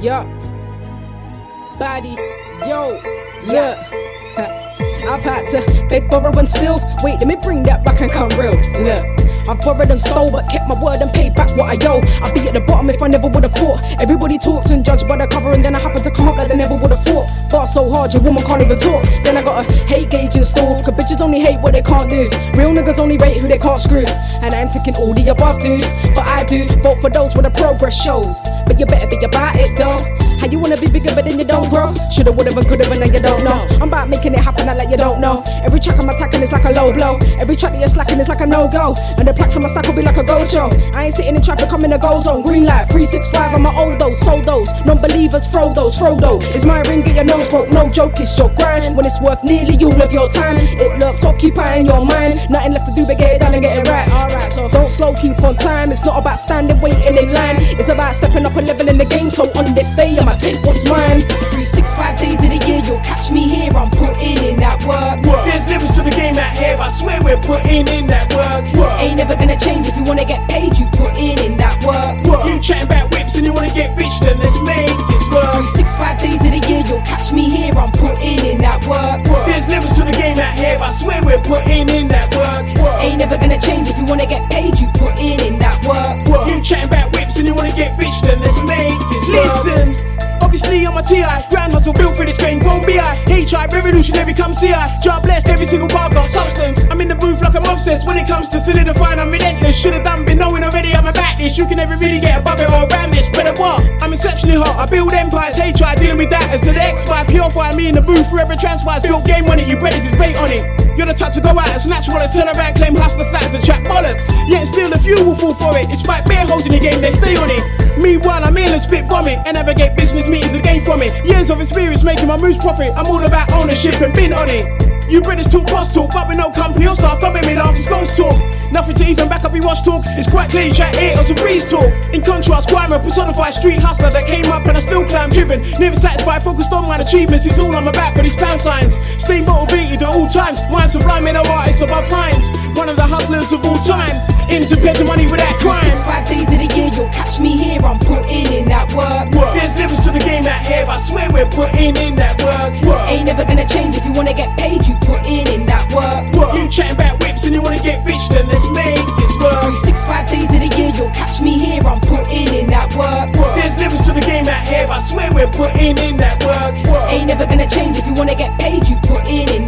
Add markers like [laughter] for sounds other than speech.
Yo. Body. Yo. Yeah. [laughs] I've had to beg, borrow, and steal. Wait, let me bring that back and come real. Look. I borrowed and stole, but kept my word and paid back what I owe. I'd be at the bottom if I never would've thought. Everybody talks and judge by the cover, and then I happen to come up like they never would've thought. Bar so hard, your woman can't even talk. Then I got a hate gauge installed, cause bitches only hate what they can't do. Real niggas only rate who they can't screw. And I ain't taking all the above, dude. But I do vote for those where the progress shows. But you better be about it, though. How you wanna be bigger but then you don't grow? Shoulda, would've, and could've, and now you don't know. I'm about making it happen, I like you don't know. Every track I'm attacking is like a low blow. Every track that you're slacking is like a no go. And the plaques on my stack will be like a go show. I ain't sitting in traffic, I'm in a go zone. Green light, 365, I'm my old those, sold those. Non believers, throw those, Frodo. It's my ring, get your nose broke. No joke, it's your grind. When it's worth nearly all of your time, it looks occupying your mind. Nothing left to do but get it done and get it right. Alright, so don't slow, keep on time. It's not about standing, waiting in line. It's about stepping up and leveling the game. So on this day, I'ma take what's mine. 365 days of the year, you'll catch me here. I'm putting in that work. Work. There's limits to the game out here, I swear we're putting in that work. Work. Ain't never gonna change if you wanna get paid. You putting in in that work. Work. You chatting about whips and you wanna get rich, then let's make this work. 365 days of the year, you'll catch me here. I'm putting in that work. Work. There's limits to the game out here, I swear we're putting in that work. Work. Ain't never gonna change if you wanna get paid. I'm a TI, grand hustle built for this game, won't be I. HI, revolutionary, come see I. Job blessed, every single part got substance. I'm in the booth like I'm obsessed when it comes to solidifying, I'm relentless. Should've done, been knowing already I'm about this. You can never really get above it or around this. Better what? I'm exceptionally hot, I build empires, HI, dealing with that as to the X5, purify me in the booth, forever transpires. Built game on it, you brothers is bait on it. You're the type to go out and snatch wallets, turn around, claim hustler stats and chat bollocks. Yet still, a few will fall for it. Despite bare holes in the game, they stay on it. Meanwhile, I'm ill and spit vomit and navigate business meetings and gain from it. Years of experience making my moves profit. I'm all about ownership and been on it. You British talk boss talk, but with no company or staff, don't make me laugh, it's ghost talk. Nothing to even back up your wash talk. It's quite clear you chat it as a breeze talk. In contrast, crime a personified street hustler that came up and I still climb driven. Never satisfied, focused on my achievements. It's all I'm about for these pound signs. Stay motivated at all times. Mind sublime, no artist above Hinds. One of the hustlers of all time. Independent money without crime. Six, five days of the year, you'll catch me here. I'm putting in that work. Work. There's limits to the game out here, but I swear we're putting in that work. Work. Ain't never gonna change if you wanna get paid. You putting in that work. Work. You chatting about whips and you wanna get rich, then let's make this work. 365 days of the year, you'll catch me here. I'm putting in that work. Work. There's limits to the game out here, but I swear we're putting in that work. Work. Ain't never gonna change if you wanna get paid. You putting in that